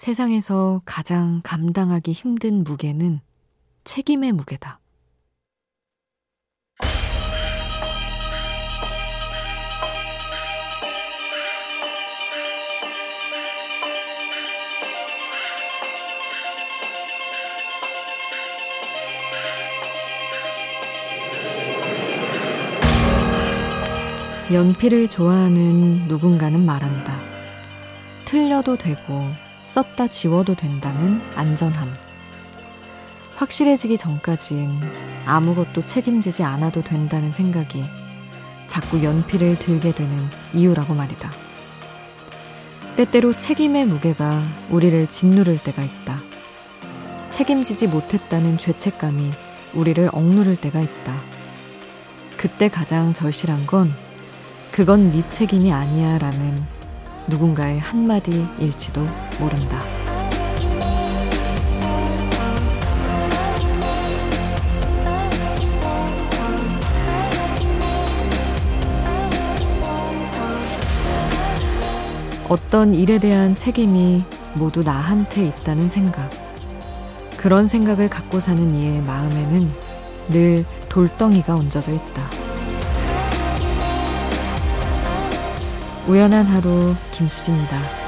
세상에서 가장 감당하기 힘든 무게는 책임의 무게다. 연필을 좋아하는 누군가는 말한다. 틀려도 되고 썼다 지워도 된다는 안전함. 확실해지기 전까진 아무것도 책임지지 않아도 된다는 생각이 자꾸 연필을 들게 되는 이유라고 말이다. 때때로 책임의 무게가 우리를 짓누를 때가 있다. 책임지지 못했다는 죄책감이 우리를 억누를 때가 있다. 그때 가장 절실한 건 그건 네 책임이 아니야 라는 누군가의 한마디일지도 모른다. 어떤 일에 대한 책임이 모두 나한테 있다는 생각. 그런 생각을 갖고 사는 이의 마음에는 늘 돌덩이가 얹어져 있다. 우연한 하루 김수지입니다.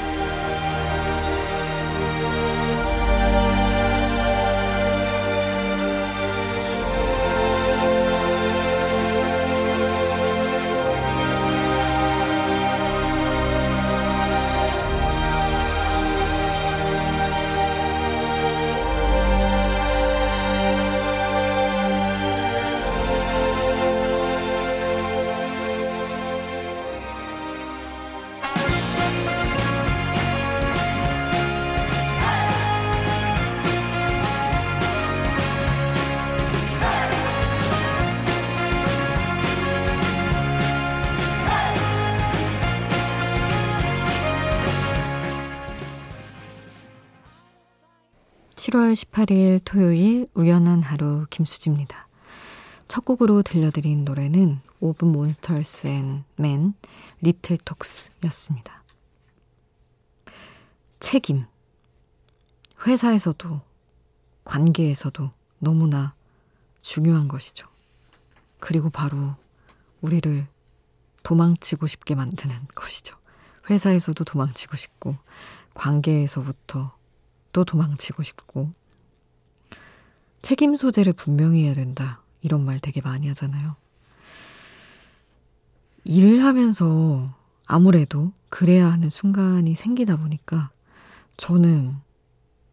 7월 18일 토요일 우연한 하루 김수지입니다. 첫 곡으로 들려드린 노래는 Of Monsters and Men Little Talks였습니다. 책임. 회사에서도 관계에서도 너무나 중요한 것이죠. 그리고 바로 우리를 도망치고 싶게 만드는 것이죠. 회사에서도 도망치고 싶고 관계에서부터 또 도망치고 싶고 책임 소재를 분명히 해야 된다. 이런 말 되게 많이 하잖아요. 일을 하면서 아무래도 그래야 하는 순간이 생기다 보니까 저는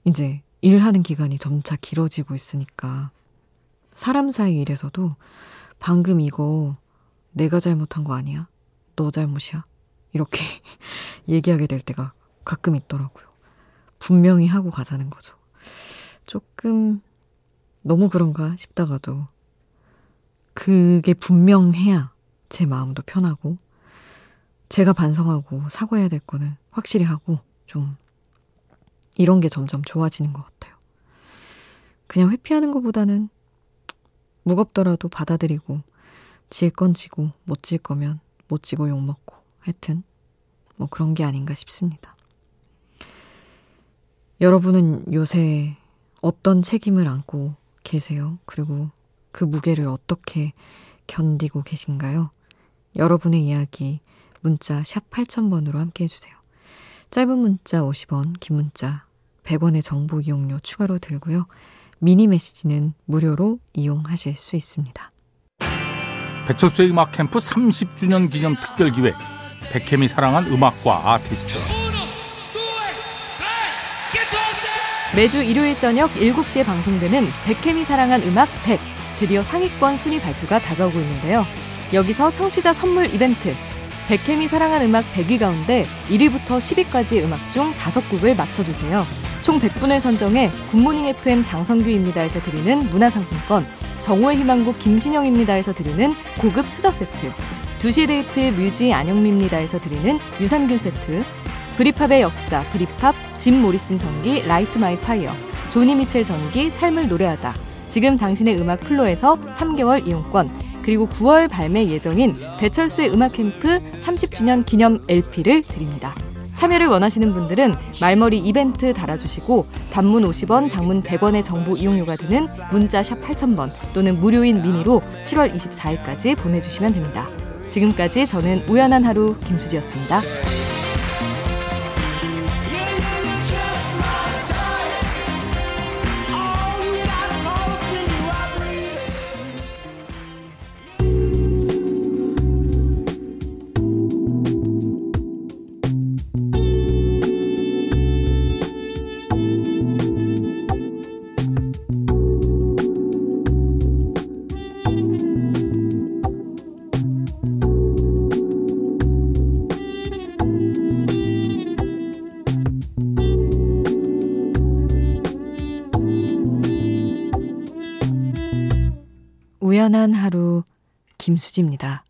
이제 일하는 기간이 점차 길어지고 있으니까 사람 사이 일에서도 방금 이거 내가 잘못한 거 아니야? 너 잘못이야? 이렇게 얘기하게 될 때가 가끔 있더라고요. 분명히 하고 가자는 거죠. 조금 너무 그런가 싶다가도 그게 분명해야 제 마음도 편하고 제가 반성하고 사과해야 될 거는 확실히 하고 좀 이런 게 점점 좋아지는 것 같아요. 그냥 회피하는 것보다는 무겁더라도 받아들이고 질 건 지고 못 질 거면 못 지고 욕 먹고 하여튼 뭐 그런 게 아닌가 싶습니다. 여러분은 요새 어떤 책임을 안고 계세요? 그리고 그 무게를 어떻게 견디고 계신가요? 여러분의 이야기 문자 샵 8000번으로 함께 해주세요. 짧은 문자 50원, 긴 문자 100원의 정보 이용료 추가로 들고요. 미니 메시지는 무료로 이용하실 수 있습니다. 배철수의 음악 캠프 30주년 기념 특별 기획 백혜미 사랑한 음악과 아티스트 매주 일요일 저녁 7시에 방송되는 백혜미 사랑한 음악 100 드디어 상위권 순위 발표가 다가오고 있는데요. 여기서 청취자 선물 이벤트 백혜미 사랑한 음악 100위 가운데 1위부터 10위까지의 음악 중 5곡을 맞춰주세요. 총 100분을 선정해 굿모닝 FM 장성규입니다에서 드리는 문화상품권 정오의 희망곡 김신영입니다에서 드리는 고급 수저 세트 2시 데이트 뮤지 안영미입니다에서 드리는 유산균 세트 Britpop의 역사 브리팝 짐 모리슨 전기 Light My Fire 조니 미첼 전기 삶을 노래하다 지금 당신의 음악 FLO에서 3개월 이용권 그리고 9월 발매 예정인 배철수의 음악 캠프 30주년 기념 LP를 드립니다. 참여를 원하시는 분들은 말머리 이벤트 달아주시고 단문 50원, 장문 100원의 정보 이용료가 드는 문자 샵 8000번 또는 무료인 미니로 7월 24일까지 보내주시면 됩니다. 지금까지 저는 우연한 하루 김수지였습니다. 우연한 하루 김수지입니다.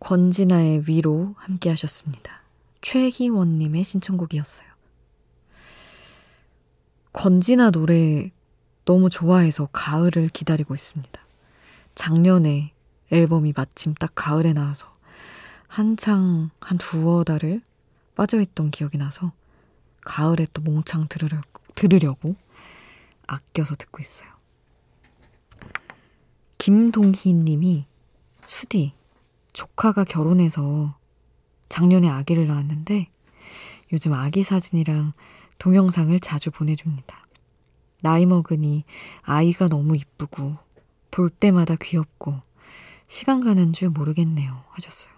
권진아의 위로 함께 하셨습니다. 최희원님의 신청곡이었어요. 건지나 노래 너무 좋아해서 가을을 기다리고 있습니다. 작년에 앨범이 마침 딱 가을에 나와서 한창 한 두어 달을 빠져있던 기억이 나서 가을에 또 몽창 들으려고, 들으려고 아껴서 듣고 있어요. 김동희 님이 수디, 조카가 결혼해서 작년에 아기를 낳았는데 요즘 아기 사진이랑 동영상을 자주 보내줍니다. 나이 먹으니 아이가 너무 이쁘고 볼 때마다 귀엽고 시간 가는 줄 모르겠네요. 하셨어요.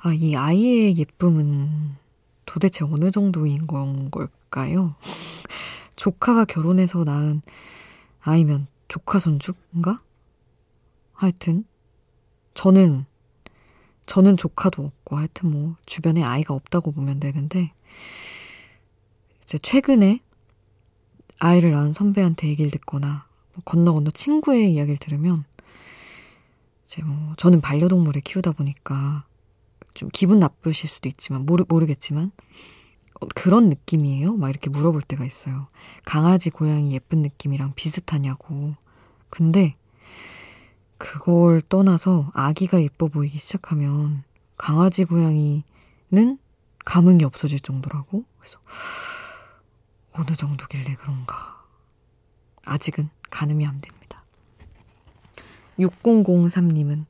아, 이 아이의 예쁨은 도대체 어느 정도인 건 걸까요? 조카가 결혼해서 낳은 아이면 조카 손주인가? 하여튼 저는 저는 조카도 없고 하여튼 뭐 주변에 아이가 없다고 보면 되는데 이제 최근에 아이를 낳은 선배한테 얘기를 듣거나 뭐 건너 건너 친구의 이야기를 들으면 이제 뭐 저는 반려동물을 키우다 보니까 좀 기분 나쁘실 수도 있지만 모르 모르겠지만 어, 그런 느낌이에요? 막 이렇게 물어볼 때가 있어요. 강아지 고양이 예쁜 느낌이랑 비슷하냐고. 근데 그걸 떠나서 아기가 예뻐 보이기 시작하면 강아지 고양이는 감흥이 없어질 정도라고? 그래서 어느 정도길래 그런가. 아직은 가늠이 안 됩니다. 6003님은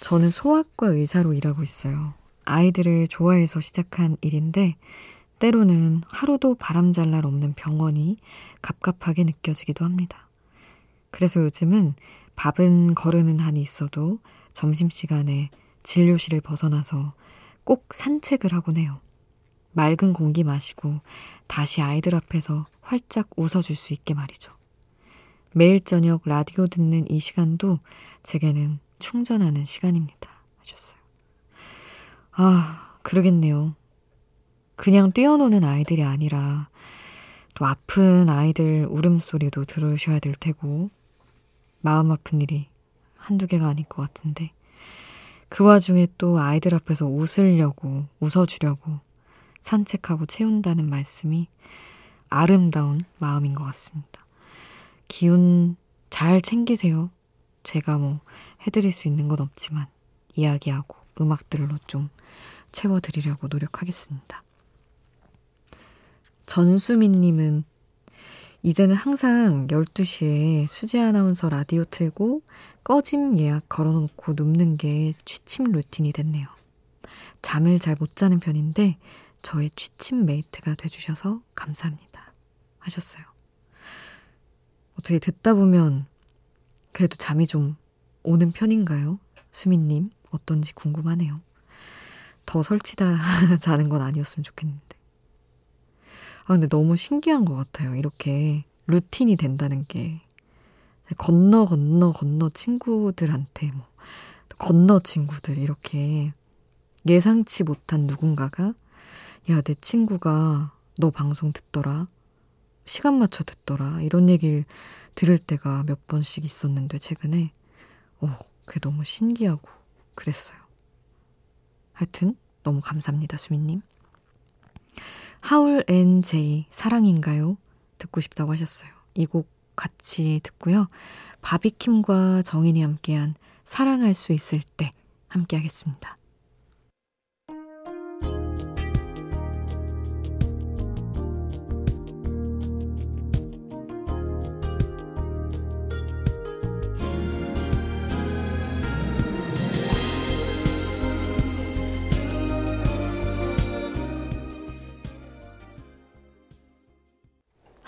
저는 소아과 의사로 일하고 있어요. 아이들을 좋아해서 시작한 일인데 때로는 하루도 바람잘 날 없는 병원이 갑갑하게 느껴지기도 합니다. 그래서 요즘은 밥은 거르는 한이 있어도 점심시간에 진료실을 벗어나서 꼭 산책을 하곤 해요. 맑은 공기 마시고 다시 아이들 앞에서 활짝 웃어줄 수 있게 말이죠. 매일 저녁 라디오 듣는 이 시간도 제게는 충전하는 시간입니다. 하셨어요. 아, 그러겠네요. 그냥 뛰어노는 아이들이 아니라 또 아픈 아이들 울음소리도 들으셔야 될 테고 마음 아픈 일이 한두 개가 아닐 것 같은데 그 와중에 또 아이들 앞에서 웃으려고 웃어주려고 산책하고 채운다는 말씀이 아름다운 마음인 것 같습니다. 기운 잘 챙기세요. 제가 뭐 해드릴 수 있는 건 없지만 이야기하고 음악들로 좀 채워드리려고 노력하겠습니다. 전수민님은 이제는 항상 12시에 수지 아나운서 라디오 틀고 꺼짐 예약 걸어놓고 눕는 게 취침 루틴이 됐네요. 잠을 잘 못 자는 편인데 저의 취침 mate가 돼주셔서 감사합니다. 하셨어요. 어떻게 듣다 보면 그래도 잠이 좀 오는 편인가요? 수민님, 어떤지 궁금하네요. 더 설치다 자는 건 아니었으면 좋겠는데. 아, 근데 너무 신기한 것 같아요. 이렇게 루틴이 된다는 게. 건너, 건너, 건너 친구들한테, 뭐, 건너 친구들, 이렇게 예상치 못한 누군가가, 야, 내 친구가 너 방송 듣더라. 시간 맞춰 듣더라. 이런 얘기를 들을 때가 몇 번씩 있었는데 최근에 오, 그게 너무 신기하고 그랬어요. 하여튼 너무 감사합니다, 수민님. 하울 앤 제이 사랑인가요? 듣고 싶다고 하셨어요. 이 곡 같이 듣고요. 바비킴과 정인이 함께한 사랑할 수 있을 때 함께 하겠습니다.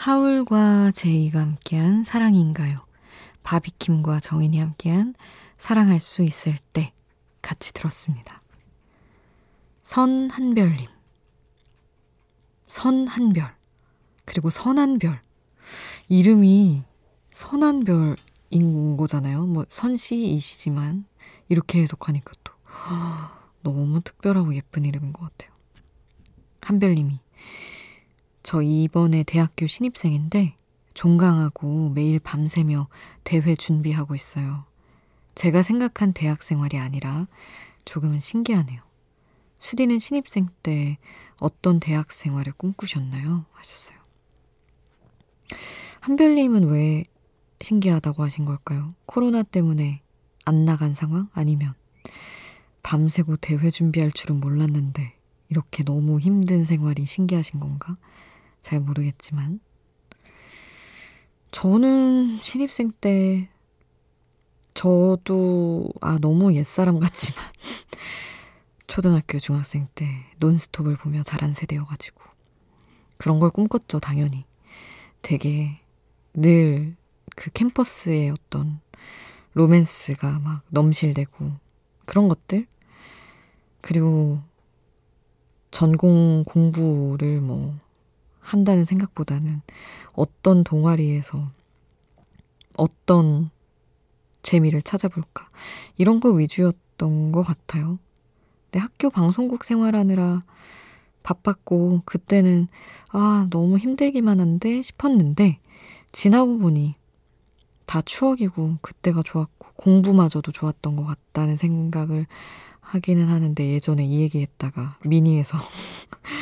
하울과 제이가 함께한 사랑인가요? 바비킴과 정인이 함께한 사랑할 수 있을 때 같이 들었습니다. 선한별님. 선한별. 그리고 선한별. 이름이 선한별인 거잖아요. 뭐 선시이시지만 이렇게 해석하니까 또 너무 특별하고 예쁜 이름인 것 같아요. 한별님이 저 이번에 대학교 신입생인데 종강하고 매일 밤새며 대회 준비하고 있어요. 제가 생각한 대학 생활이 아니라 조금은 신기하네요. 수디는 신입생 때 어떤 대학 생활을 꿈꾸셨나요? 하셨어요. 한별님은 왜 신기하다고 하신 걸까요? 코로나 때문에 안 나간 상황? 아니면 밤새고 대회 준비할 줄은 몰랐는데 이렇게 너무 힘든 생활이 신기하신 건가? 잘 모르겠지만. 저는 신입생 때, 저도, 아, 너무 옛사람 같지만, 초등학교, 중학생 때 논스톱을 보며 자란 세대여가지고, 그런 걸 꿈꿨죠, 당연히. 되게 늘 그 캠퍼스의 어떤 로맨스가 막 넘실대고, 그런 것들? 그리고 전공 공부를 뭐 한다는 생각보다는 어떤 동아리에서 어떤 재미를 찾아볼까. 이런 거 위주였던 것 같아요. 근데 학교 방송국 생활하느라 바빴고, 그때는, 아, 너무 힘들기만 한데 싶었는데, 지나고 보니 다 추억이고, 그때가 좋았고, 공부마저도 좋았던 것 같다는 생각을 하기는 하는데, 예전에 이 얘기 했다가, 미니에서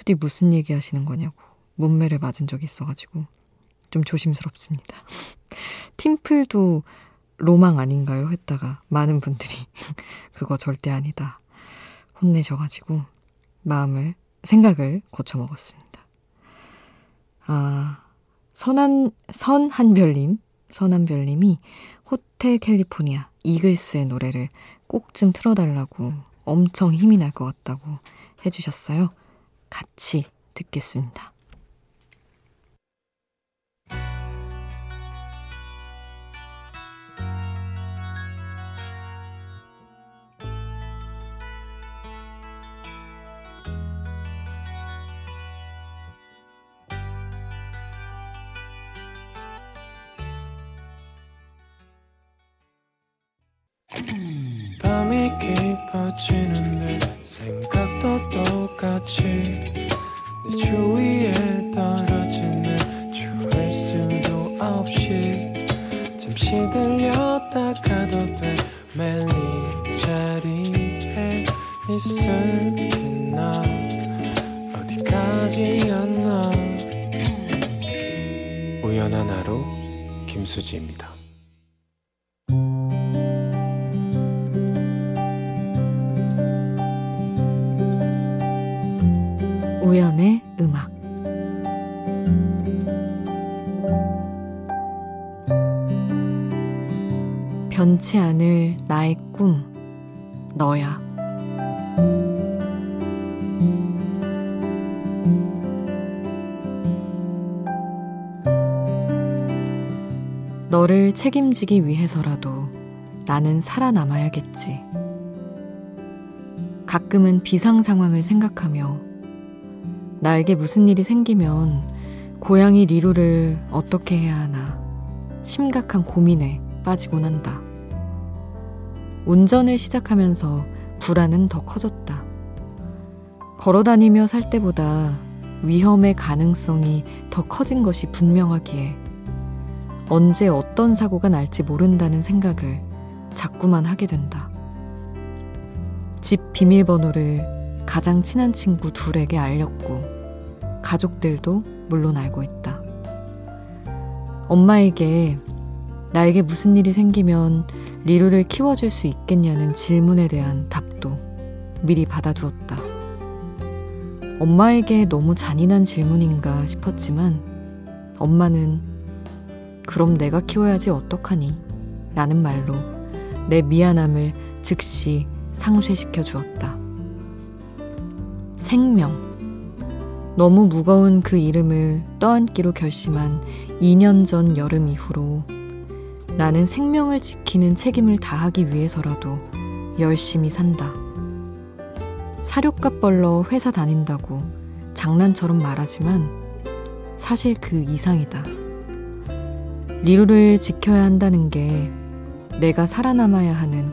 수디 무슨 얘기 하시는 거냐고 문매를 맞은 적이 있어가지고 좀 조심스럽습니다. 팀플도 로망 아닌가요? 했다가 많은 분들이 그거 절대 아니다. 혼내셔가지고 마음을, 생각을 고쳐먹었습니다. 아, 선한, 선한별님, 선한별님이 호텔 캘리포니아 이글스의 노래를 꼭 좀 틀어달라고 엄청 힘이 날 것 같다고 해주셨어요. 같이 듣겠습니다. 수지입니다 너를 책임지기 위해서라도 나는 살아남아야겠지. 가끔은 비상 상황을 생각하며 나에게 무슨 일이 생기면 고양이 리루를 어떻게 해야 하나 심각한 고민에 빠지곤 한다. 운전을 시작하면서 불안은 더 커졌다. 걸어 다니며 살 때보다 위험의 가능성이 더 커진 것이 분명하기에 언제 어떤 사고가 날지 모른다는 생각을 자꾸만 하게 된다. 집 비밀번호를 가장 친한 친구 둘에게 알렸고, 가족들도 물론 알고 있다. 엄마에게 나에게 무슨 일이 생기면 리루를 키워줄 수 있겠냐는 질문에 대한 답도 미리 받아두었다. 엄마에게 너무 잔인한 질문인가 싶었지만 엄마는 그럼 내가 키워야지 어떡하니? 라는 말로 내 미안함을 즉시 상쇄시켜 주었다. 생명. 너무 무거운 그 이름을 떠안기로 결심한 2년 전 여름 이후로 나는 생명을 지키는 책임을 다하기 위해서라도 열심히 산다. 사료값 벌러 회사 다닌다고 장난처럼 말하지만 사실 그 이상이다. 리루를 지켜야 한다는 게 내가 살아남아야 하는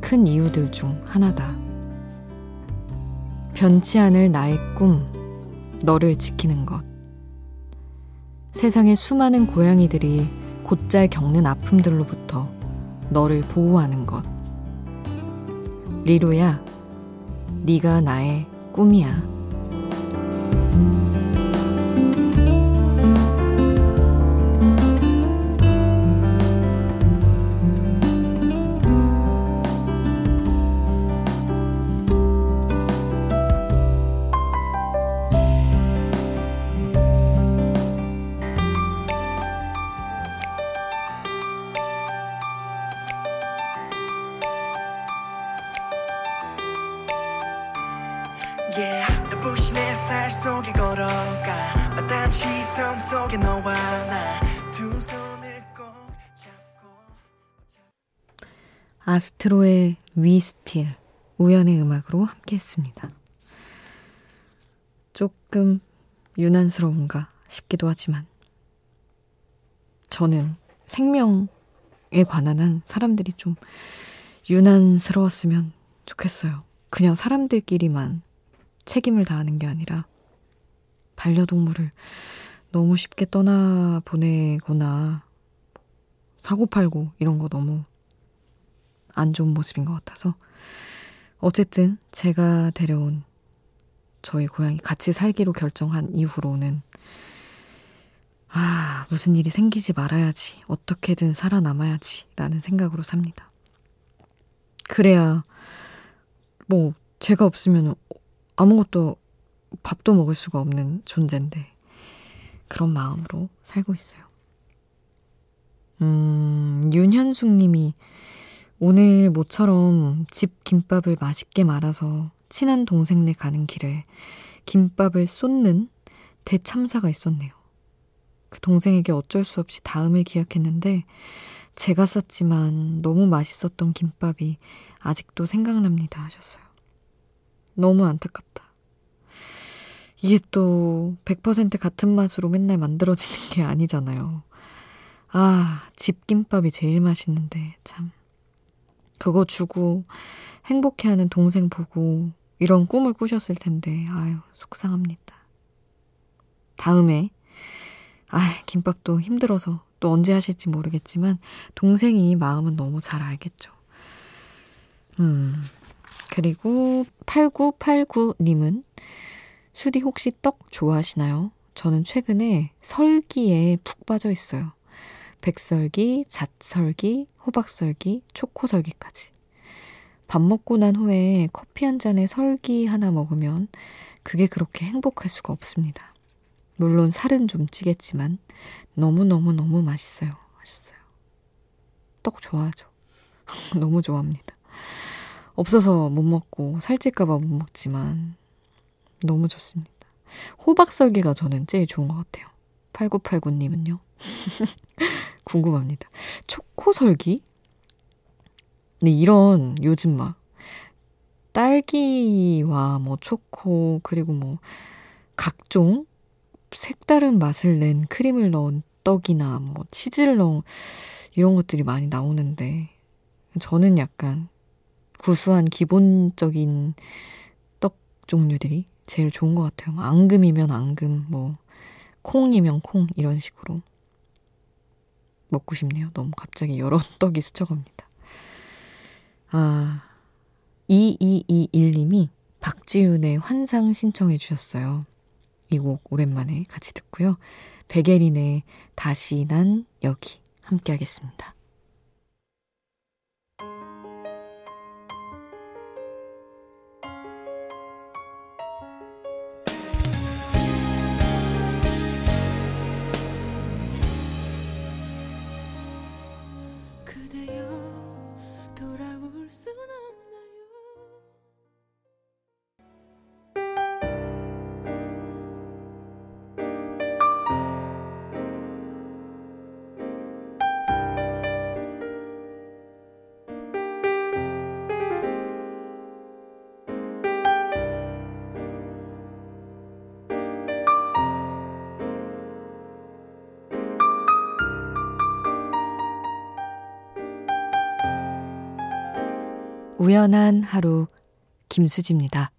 큰 이유들 중 하나다. 변치 않을 나의 꿈, 너를 지키는 것. 세상의 수많은 고양이들이 곧잘 겪는 아픔들로부터 너를 보호하는 것. 리루야, 네가 나의 꿈이야. 아스트로의 위스틸 우연의 음악으로 함께 했습니다. 조금 유난스러운가 싶기도 하지만 저는 생명에 관한 한 사람들이 좀 유난스러웠으면 좋겠어요. 그냥 사람들끼리만 책임을 다하는 게 아니라 반려동물을 너무 쉽게 떠나 보내거나 사고 팔고 이런 거 너무 안 좋은 모습인 것 같아서 어쨌든 제가 데려온 저희 고양이 같이 살기로 결정한 이후로는 아, 무슨 일이 생기지 말아야지. 어떻게든 살아남아야지. 라는 생각으로 삽니다. 그래야, 뭐, 제가 없으면 아무것도 밥도 먹을 수가 없는 존재인데, 그런 마음으로 살고 있어요. 음, 윤현숙 님이 오늘 모처럼 집 김밥을 맛있게 말아서 친한 동생네 가는 길에 김밥을 쏟는 대참사가 있었네요. 그 동생에게 어쩔 수 없이 다음을 기약했는데 제가 쌌지만 너무 맛있었던 김밥이 아직도 생각납니다 하셨어요. 너무 안타깝다. 이게 또 100% 같은 맛으로 맨날 만들어지는 게 아니잖아요. 아, 집김밥이 제일 맛있는데, 참. 그거 주고 행복해하는 동생 보고 이런 꿈을 꾸셨을 텐데, 아유, 속상합니다. 다음에, 아, 김밥도 힘들어서 또 언제 하실지 모르겠지만, 동생이 마음은 너무 잘 알겠죠. 음, 그리고 8989님은 수디 혹시 떡 좋아하시나요? 저는 최근에 설기에 푹 빠져 있어요. 백설기, 잣설기, 호박설기, 초코설기까지. 밥 먹고 난 후에 커피 한 잔에 설기 하나 먹으면 그게 그렇게 행복할 수가 없습니다. 물론 살은 좀 찌겠지만 너무너무너무 맛있어요. 하셨어요. 떡 좋아하죠. 너무 좋아합니다. 없어서 못 먹고 살찔까봐 못 먹지만 너무 좋습니다. 호박설기가 저는 제일 좋은 것 같아요. 8989님은요? 궁금합니다. 초코설기? 네, 이런 요즘 막 딸기와 뭐 초코 그리고 뭐 각종 색다른 맛을 낸 크림을 넣은 떡이나 뭐 치즈를 넣은 이런 것들이 많이 나오는데 저는 약간 구수한 기본적인 떡 종류들이 제일 좋은 것 같아요. 앙금이면 앙금, 뭐 콩이면 콩 이런 식으로 먹고 싶네요. 너무 갑자기 여러 떡이 스쳐갑니다. 아, 2221님이 박지윤의 환상 신청해 주셨어요. 이 곡 오랜만에 같이 듣고요. 백예린의 다시 난 여기 함께 하겠습니다. 우연한 하루 김수지입니다.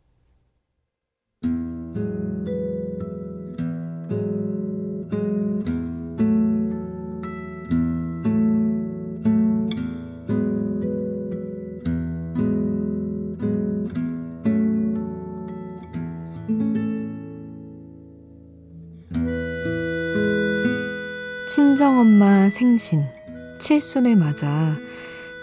친정엄마 생신 칠순을 맞아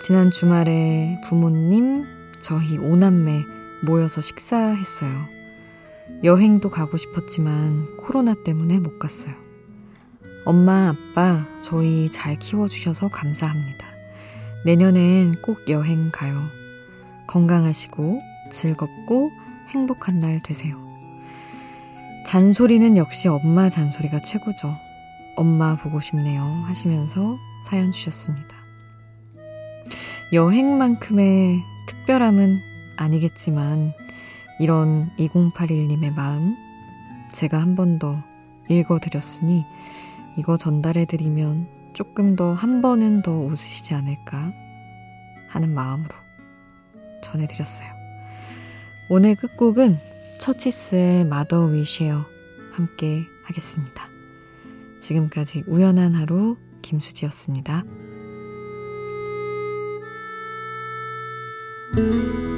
지난 주말에 부모님, 저희 오남매 모여서 식사했어요. 여행도 가고 싶었지만 코로나 때문에 못 갔어요. 엄마, 아빠, 저희 잘 키워주셔서 감사합니다. 내년엔 꼭 여행 가요. 건강하시고 즐겁고 행복한 날 되세요. 잔소리는 역시 엄마 잔소리가 최고죠. 엄마 보고 싶네요. 하시면서 사연 주셨습니다. 여행만큼의 특별함은 아니겠지만 이런 2081님의 마음 제가 한 번 더 읽어드렸으니 이거 전달해드리면 조금 더 한 번은 더 웃으시지 않을까 하는 마음으로 전해드렸어요. 오늘 끝곡은 처치스의 마더 위쉐어 함께 하겠습니다. 지금까지 우연한 하루 김수지였습니다. Música